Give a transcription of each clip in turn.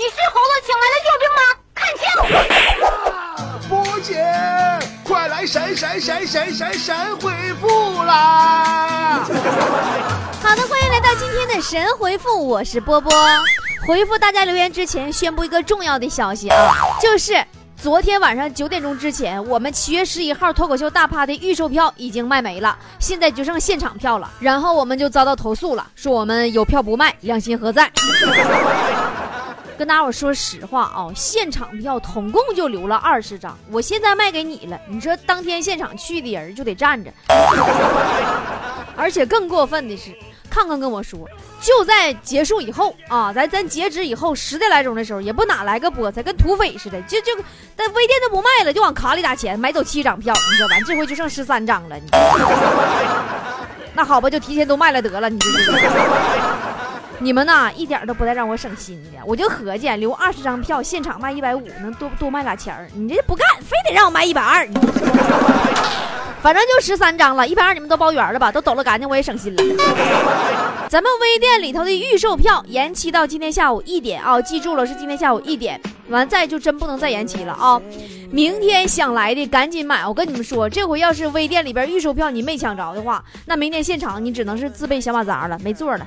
你是猴子请来的救兵吗？看清！波姐，快来神神神神神神回复啦！好的，欢迎来到今天的神回复，我是波波。回复大家留言之前，宣布一个重要的消息啊，就是昨天晚上九点钟之前，我们七月十一号脱口秀大趴的预售票已经卖没了，现在就剩现场票了。然后我们就遭到投诉了，说我们有票不卖，良心何在？跟大伙说实话啊，现场票统共就留了二十张，我现在卖给你了。你说当天现场去的人就得站着，而且更过分的是，康康跟我说，就在结束以后啊，咱咱截止以后十点来钟的时候，也不哪来个菠菜，跟土匪似的，就就但微店都不卖了，就往卡里打钱，买走七张票，你说完这回就剩十三张了。你 那好吧，就提前都卖了得了，你这。你们呐，一点都不带让我省心的。我就合计留二十张票，现场卖一百五，能多多卖俩钱儿。你这不干，非得让我卖一百二。反正就十三张了，一百二你们都包圆了吧？都抖了干净，我也省心了。咱们微店里头的预售票延期到今天下午一点啊，记住了，是今天下午一点。完再就真不能再延期了啊！明天想来的赶紧买。我跟你们说，这回要是微店里边预售票你没抢着的话，那明天现场你只能是自备小马扎了，没座了。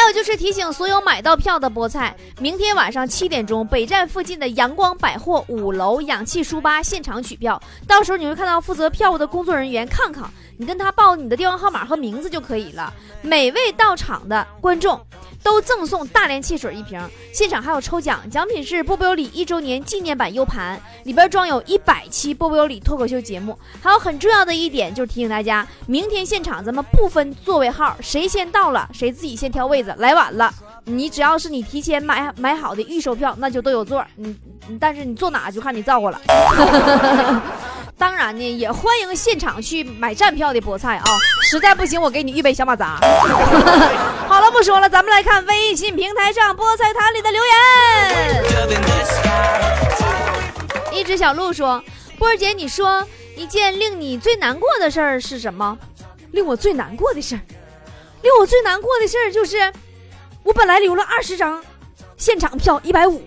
还有就是提醒所有买到票的菠菜，明天晚上七点钟，北站附近的阳光百货五楼氧气书吧现场取票。到时候你会看到负责票务的工作人员康康，你跟他报你的电话号码和名字就可以了。每位到场的观众都赠送大连汽水一瓶，现场还有抽奖，奖品是波波有理一周年纪念版 U 盘，里边装有一百期波波有理脱口秀节目。还有很重要的一点就是提醒大家，明天现场咱们不分座位号，谁先到了谁自己先挑位子。来晚了，你只要是你提前买买好的预售票，那就都有座。你，但是你坐哪就看你造化了。当然呢，也欢迎现场去买站票的菠菜啊！实在不行，我给你预备小马扎。好了，不说了，咱们来看微信平台上菠菜坛里的留言。一只小鹿说：“波儿姐，你说一件令你最难过的事儿是什么？令我最难过的事儿。”令我最难过的事儿就是，我本来留了二十张现场票，一百五，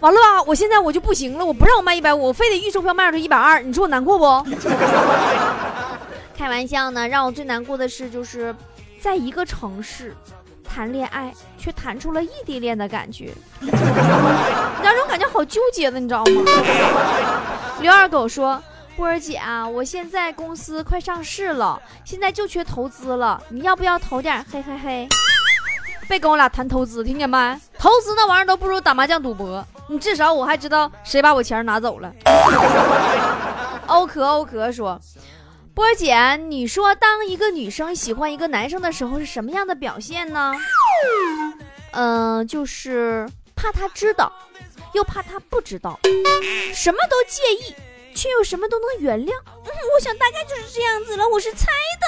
完了吧？我现在我就不行了，我不让我卖一百五，我非得预售票卖出去一百二，你说我难过不？开玩笑呢，让我最难过的事就是，在一个城市谈恋爱，却谈出了异地恋的感觉，那种感觉好纠结的，你知道吗？刘二狗说。波儿姐啊，我现在公司快上市了，现在就缺投资了，你要不要投点？嘿嘿嘿，别跟我俩谈投资，听见没？投资那玩意儿都不如打麻将赌博，你至少我还知道谁把我钱拿走了。欧壳欧壳说，波姐，你说当一个女生喜欢一个男生的时候是什么样的表现呢？嗯，就是怕他知道，又怕他不知道，什么都介意。却又什么都能原谅，我想大概就是这样子了。我是猜的。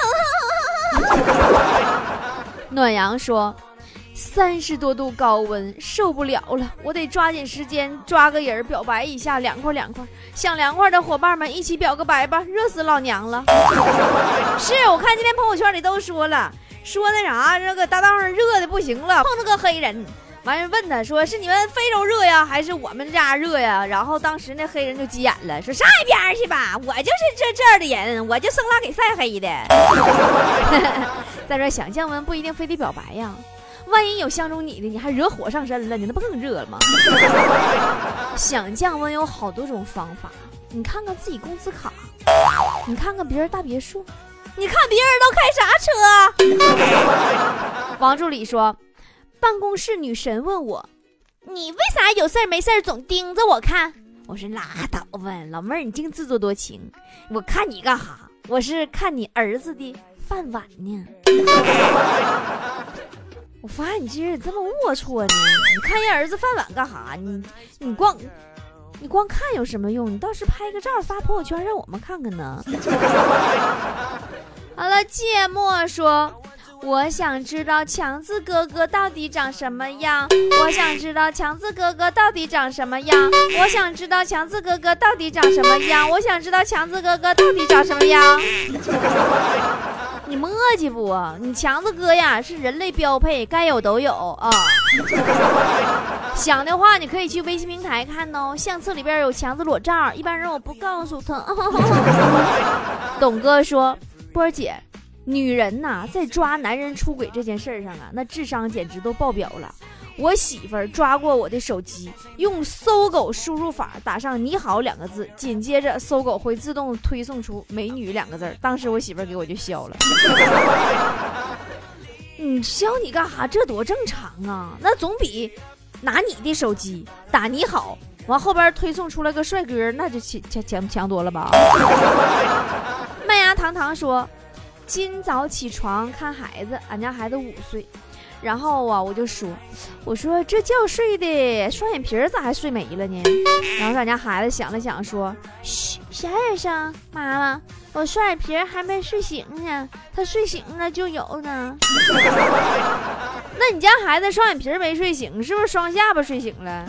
暖阳说：“三十多度高温，受不了了，我得抓紧时间抓个人表白一下，凉快凉快。想凉快的伙伴们一起表个白吧，热死老娘了。是我看今天朋友圈里都说了，说那啥，这个大道上热的不行了，碰到个黑人。”完人问他说：“是你们非洲热呀，还是我们家热呀？”然后当时那黑人就急眼了，说：“上一边去吧，我就是这这儿的人，我就生拉给晒黑的。”再说想降温不一定非得表白呀，万一有相中你的，你还惹火上身了，你那不更热了吗？想降温有好多种方法，你看看自己工资卡，你看看别人大别墅，你看别人都开啥车？王助理说。办公室女神问我：“你为啥有事没事总盯着我看？”我说：“拉倒吧，老妹儿，你净自作多情。我看你干哈？我是看你儿子的饭碗呢。我发现你这人这么龌龊呢？你看人儿子饭碗干哈？你你光你光看有什么用？你倒是拍个照发朋友圈让我们看看呢。”好了，芥末说。我想知道强子哥哥到底长什么样？我想知道强子哥哥到底长什么样？我想知道强子哥哥到底长什么样？我想知道强子哥哥到底长什么样？你磨叽不？你强子哥呀，是人类标配，该有都有啊。想的话，你可以去微信平台看哦，相册里边有强子裸照，一般人我不告诉他。董哥说，波姐，女人呐，在抓男人出轨这件事上啊，那智商简直都爆表了。我媳妇儿抓过我的手机，用搜狗输入法打上“你好”两个字，紧接着搜狗会自动推送出“美女”两个字。当时我媳妇儿给我就消了。你消你干哈？这多正常啊！那总比拿你的手机打“你好”，完后边推送出来个帅哥，那就强强强强多了吧？麦芽糖糖说：“今早起床看孩子，俺家孩子五岁。”然后啊，我就说，我说这觉睡的双眼皮咋还睡没了呢？然后咱家孩子想了想说，嘘，小点声，妈妈，我双眼皮还没睡醒呢，他睡醒了就有呢。那你家孩子双眼皮没睡醒，是不是双下巴睡醒了？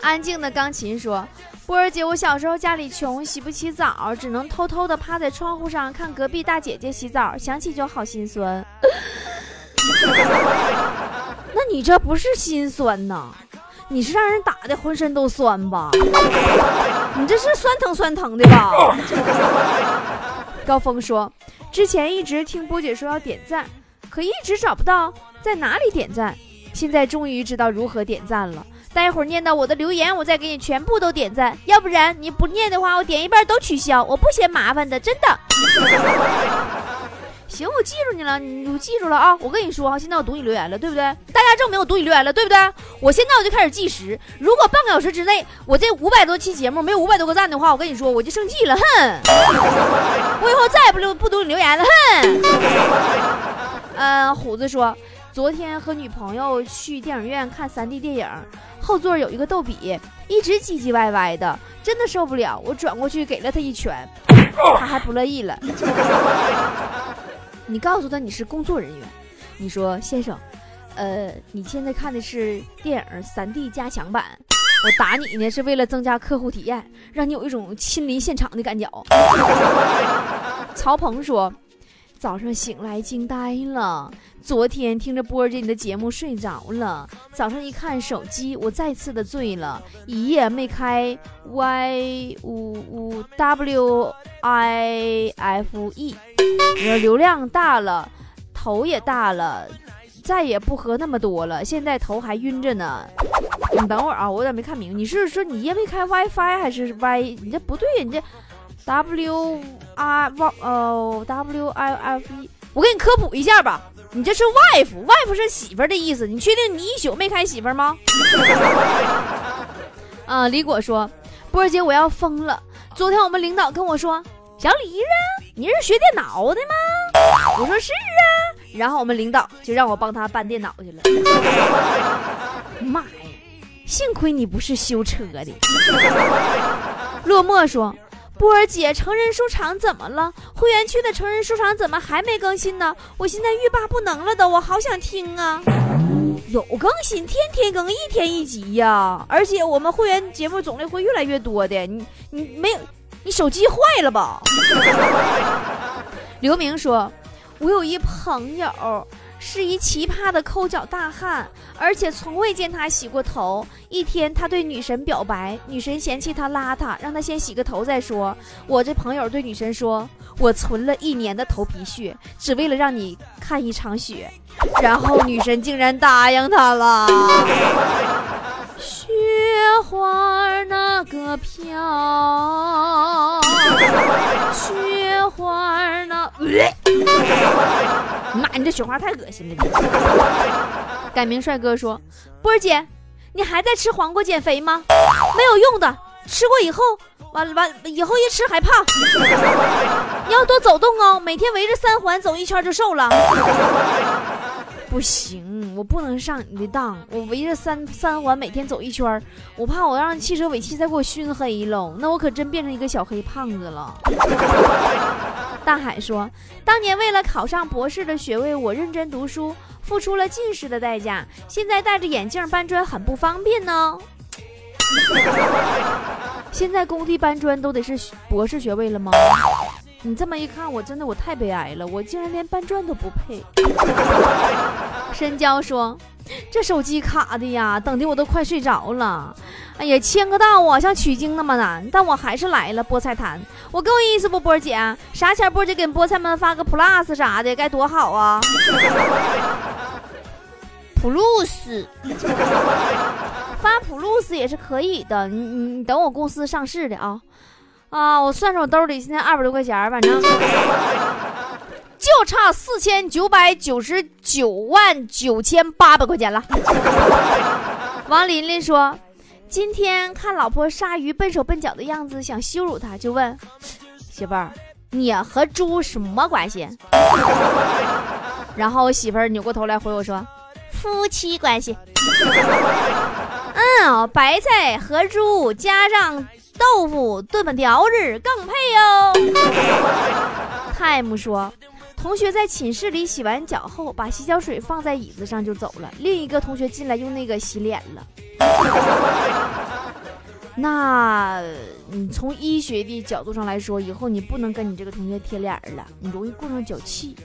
安静的钢琴说，波儿姐，我小时候家里穷，洗不起澡，只能偷偷的趴在窗户上看隔壁大姐姐洗澡，想起就好心酸。那你这不是心酸呐，你是让人打的浑身都酸吧？你这是酸疼酸疼的吧？高峰说，之前一直听波姐说要点赞，可一直找不到在哪里点赞，现在终于知道如何点赞了。待会儿念到我的留言，我再给你全部都点赞，要不然你不念的话，我点一半都取消，我不嫌麻烦的，真的。行，我记住你了，你我记住了啊！我跟你说哈，现在我读你留言了，对不对？大家证明我读你留言了，对不对？我现在我就开始计时，如果半个小时之内我这五百多期节目没有五百多个赞的话，我跟你说我就生气了，哼！我以后再也不留不读你留言了，哼！呃，虎子说，昨天和女朋友去电影院看 3D 电影，后座有一个逗比，一直唧唧歪歪的，真的受不了，我转过去给了他一拳，他还不乐意了。你告诉他你是工作人员，你说先生，呃，你现在看的是电影三 D 加强版，我打你呢是为了增加客户体验，让你有一种亲临现场的感觉。曹鹏说，早上醒来惊呆了，昨天听着波姐你的节目睡着了，早上一看手机，我再次的醉了，一夜没开 Y 五五 W I F E。流量大了，头也大了，再也不喝那么多了。现在头还晕着呢。你等会儿啊，我有点没看明白。你是说你因为开 WiFi 还是 Y？你这不对呀，你这 W R 呃 W I F E。我给你科普一下吧，你这是 wife，wife 是媳妇儿的意思。你确定你一宿没开媳妇吗？啊，李果说，波儿姐我要疯了。昨天我们领导跟我说。小李子，你是学电脑的吗？我说是啊，然后我们领导就让我帮他搬电脑去了。妈呀，幸亏你不是修车的。落寞说：“波儿姐，成人书场怎么了？会员区的成人书场怎么还没更新呢？我现在欲罢不能了都，我好想听啊！有更新，天天更，一天一集呀！而且我们会员节目种类会越来越多的。你你没有？”你手机坏了吧？刘明说：“我有一朋友是一奇葩的抠脚大汉，而且从未见他洗过头。一天，他对女神表白，女神嫌弃他邋遢，让他先洗个头再说。我这朋友对女神说：‘我存了一年的头皮屑，只为了让你看一场雪。’然后女神竟然答应他了。”雪花那个飘，雪花那……妈，你这雪花太恶心了！改名帅哥说：“波儿姐，你还在吃黄瓜减肥吗？没有用的，吃过以后，完了完以后一吃还胖。你要多走动哦，每天围着三环走一圈就瘦了。”不行，我不能上你的当。我围着三三环每天走一圈我怕我让汽车尾气再给我熏黑喽。那我可真变成一个小黑胖子了。大海说，当年为了考上博士的学位，我认真读书，付出了近视的代价。现在戴着眼镜搬砖很不方便呢。现在工地搬砖都得是博士学位了吗？你这么一看，我真的我太悲哀了，我竟然连搬砖都不配。深交说：“这手机卡的呀，等的我都快睡着了。哎呀，签个到啊，像取经那么难，但我还是来了。菠菜坛，我够意思不，波姐？啥钱？波姐给菠菜们发个 plus 啥的，该多好啊！plus 发 plus 也是可以的，你你你等我公司上市的啊啊！我算算我兜里现在二百多块钱，反正。”就差四千九百九十九万九千八百块钱了。王琳琳说：“今天看老婆杀鱼笨手笨脚的样子，想羞辱她，就问媳妇儿：你和猪什么关系？”然后我媳妇儿扭过头来回我说：“夫妻关系。”嗯，白菜和猪加上豆腐炖粉条子更配哦。泰姆说。同学在寝室里洗完脚后，把洗脚水放在椅子上就走了。另一个同学进来用那个洗脸了。那你从医学的角度上来说，以后你不能跟你这个同学贴脸了，你容易过上脚气。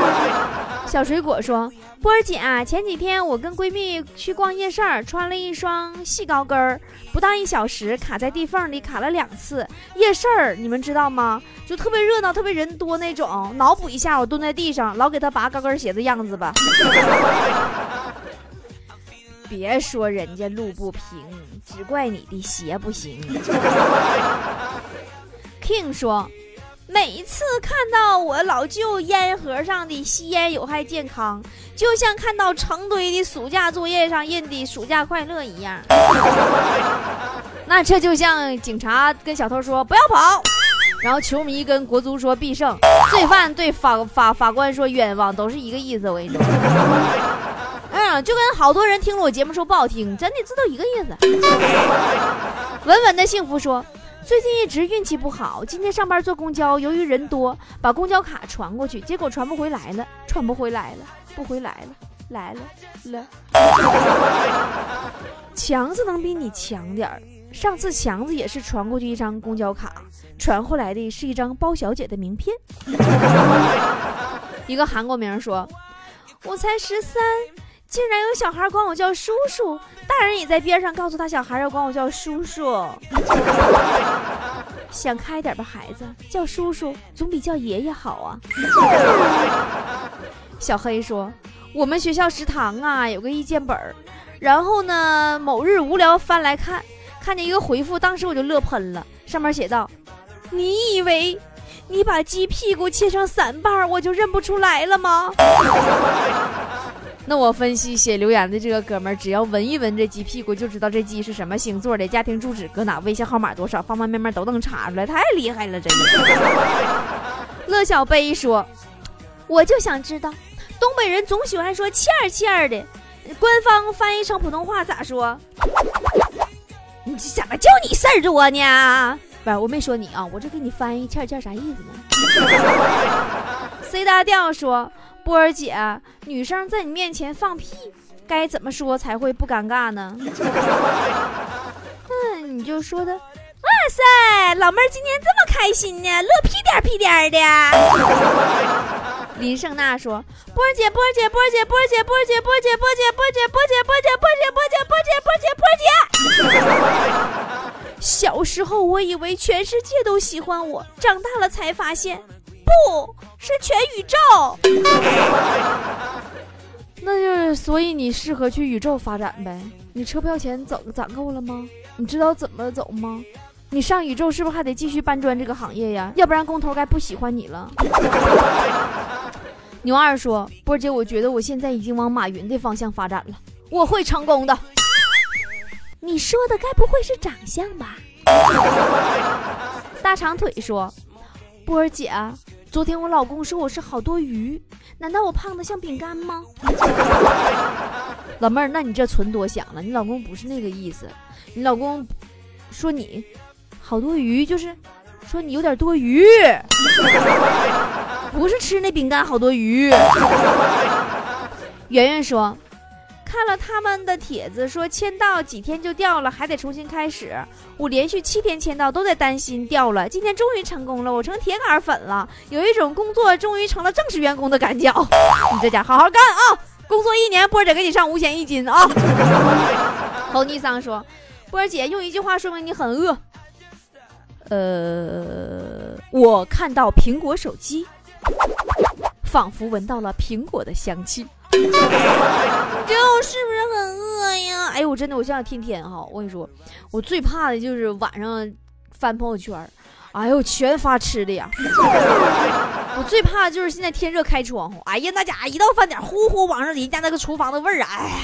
小水果说：“波儿姐啊，前几天我跟闺蜜去逛夜市，穿了一双细高跟儿，不到一小时卡在地缝里卡了两次。夜市儿你们知道吗？就特别热闹，特别人多那种。脑补一下我蹲在地上，老给他拔高跟鞋的样子吧。”别说人家路不平，只怪你的鞋不行。King 说，每次看到我老舅烟盒上的吸烟有害健康，就像看到成堆的暑假作业上印的暑假快乐一样。那这就像警察跟小偷说不要跑，然后球迷跟国足说必胜，罪犯对法法法官说冤枉，都是一个意思。我跟你说。嗯，就跟好多人听了我节目说不好听，真得知道一个意思。稳稳的幸福说，最近一直运气不好，今天上班坐公交，由于人多，把公交卡传过去，结果传不回来了，传不回来了，不回来了，来了了。强子能比你强点儿，上次强子也是传过去一张公交卡，传回来的是一张包小姐的名片。一个韩国名说，我才十三。竟然有小孩管我叫叔叔，大人也在边上告诉他小孩要管我叫叔叔。想开点吧，孩子，叫叔叔总比叫爷爷好啊。小黑说，我们学校食堂啊有个意见本儿，然后呢某日无聊翻来看，看见一个回复，当时我就乐喷了，上面写道：“你以为你把鸡屁股切成三瓣，我就认不出来了吗？” 那我分析写留言的这个哥们儿，只要闻一闻这鸡屁股，就知道这鸡是什么星座的，家庭住址搁哪，微信号码多少，方方面面都能查出来，太厉害了，真的。乐小贝说：“我就想知道，东北人总喜欢说欠儿欠儿的，官方翻译成普通话咋说？你这怎么就你事儿多呢？不是，我没说你啊，我这给你翻译欠儿欠儿啥意思呢？C 大调说。”波儿姐，女生在你面前放屁，该怎么说才会不尴尬呢？嗯，你就说的，哇塞，老妹儿今天这么开心呢，乐屁颠屁颠的。林胜娜说，波儿姐，波儿姐，波儿姐，波儿姐，波儿姐，波儿姐，波儿姐，波儿姐，波儿姐，波儿姐，波儿姐，波儿姐，波儿姐，波姐，波姐。小时候我以为全世界都喜欢我，长大了才发现。不是全宇宙，那就是所以你适合去宇宙发展呗。你车票钱走攒够了吗？你知道怎么走吗？你上宇宙是不是还得继续搬砖这个行业呀？要不然工头该不喜欢你了。牛二说：“波姐，我觉得我现在已经往马云的方向发展了，我会成功的。”你说的该不会是长相吧？大长腿说：“波儿姐。”昨天我老公说我是好多余，难道我胖的像饼干吗？老妹儿，那你这存多想了，你老公不是那个意思，你老公说你好多余，就是说你有点多余，不是吃那饼干好多余。圆圆说。看了他们的帖子，说签到几天就掉了，还得重新开始。我连续七天签到都在担心掉了，今天终于成功了，我成铁杆粉了，有一种工作终于成了正式员工的感觉。你这家好好干啊！工作一年，波姐给你上五险一金啊！侯尼桑说：“波儿姐用一句话说明你很饿。”呃，我看到苹果手机，仿佛闻到了苹果的香气。你觉得我是不是很饿呀？哎呦，我真的，我现在天天哈，我跟你说，我最怕的就是晚上翻朋友圈，哎呦，全发吃的呀。我最怕就是现在天热开窗户，哎呀，那家伙一到饭点，呼呼往上人家那个厨房的味儿啊，哎呀。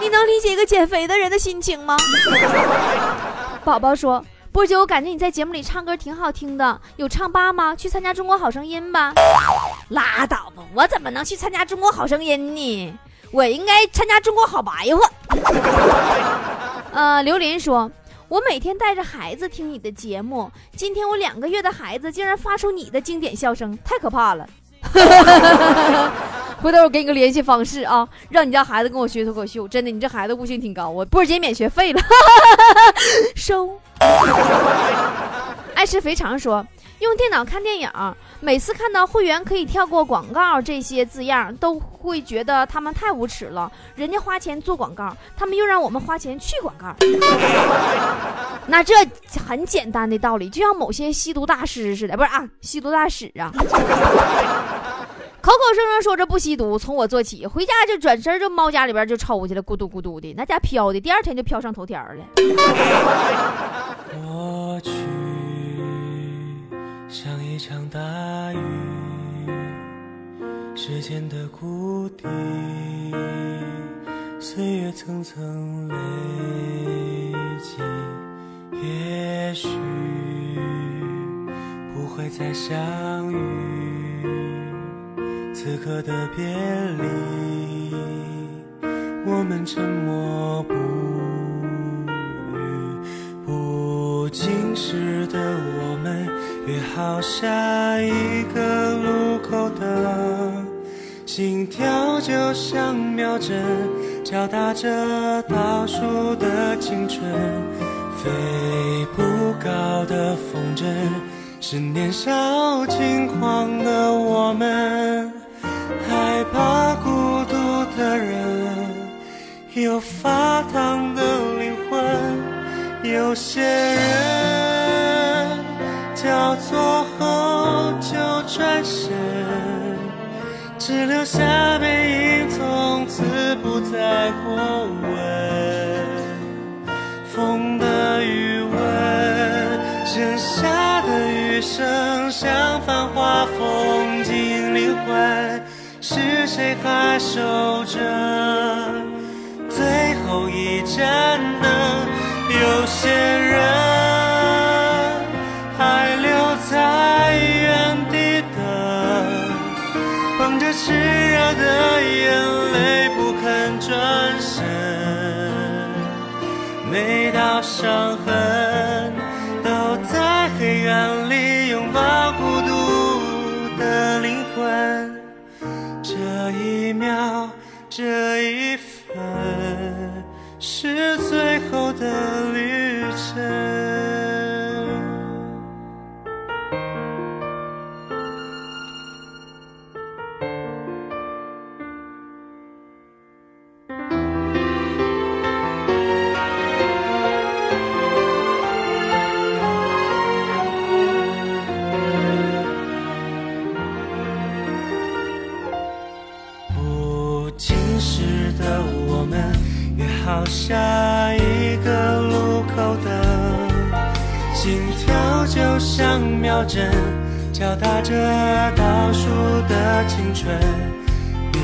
你能理解一个减肥的人的心情吗？宝宝说：“波姐，我感觉你在节目里唱歌挺好听的，有唱吧吗？去参加中国好声音吧。”拉倒吧，我怎么能去参加中国好声音呢？我应该参加中国好白话。呃，刘林说：“我每天带着孩子听你的节目，今天我两个月的孩子竟然发出你的经典笑声，太可怕了。”回头我给你个联系方式啊，让你家孩子跟我学脱口秀。真的，你这孩子悟性挺高，我波儿姐免学费了，收。爱吃肥肠说，用电脑看电影，每次看到会员可以跳过广告这些字样，都会觉得他们太无耻了。人家花钱做广告，他们又让我们花钱去广告。那这很简单的道理，就像某些吸毒大师似的，不是啊，吸毒大使啊。口口声声说着不吸毒，从我做起，回家就转身就猫家里边就抽去了，咕嘟咕嘟的，那家飘的，第二天就飘上头条了。过去像一场大雨，时间的谷底，岁月层层累积，也许不会再相遇。此刻的别离，我们沉默不语。不经事的我们，约好下一个路口的，心跳就像秒针，敲打着倒数的青春。飞不高的风筝，是年少轻狂的我们。有发烫的灵魂。有些人交错后就转身，只留下背影，从此不再过问。风的余温，剩下的余生，像繁华风景灵魂。是谁还守着后一盏灯？有些人时的我们约好下一个路口的心跳就像秒针，敲打着倒数的青春。你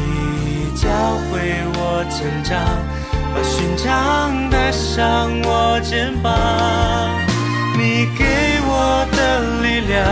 教会我成长，把勋章带上我肩膀。你给我的力量，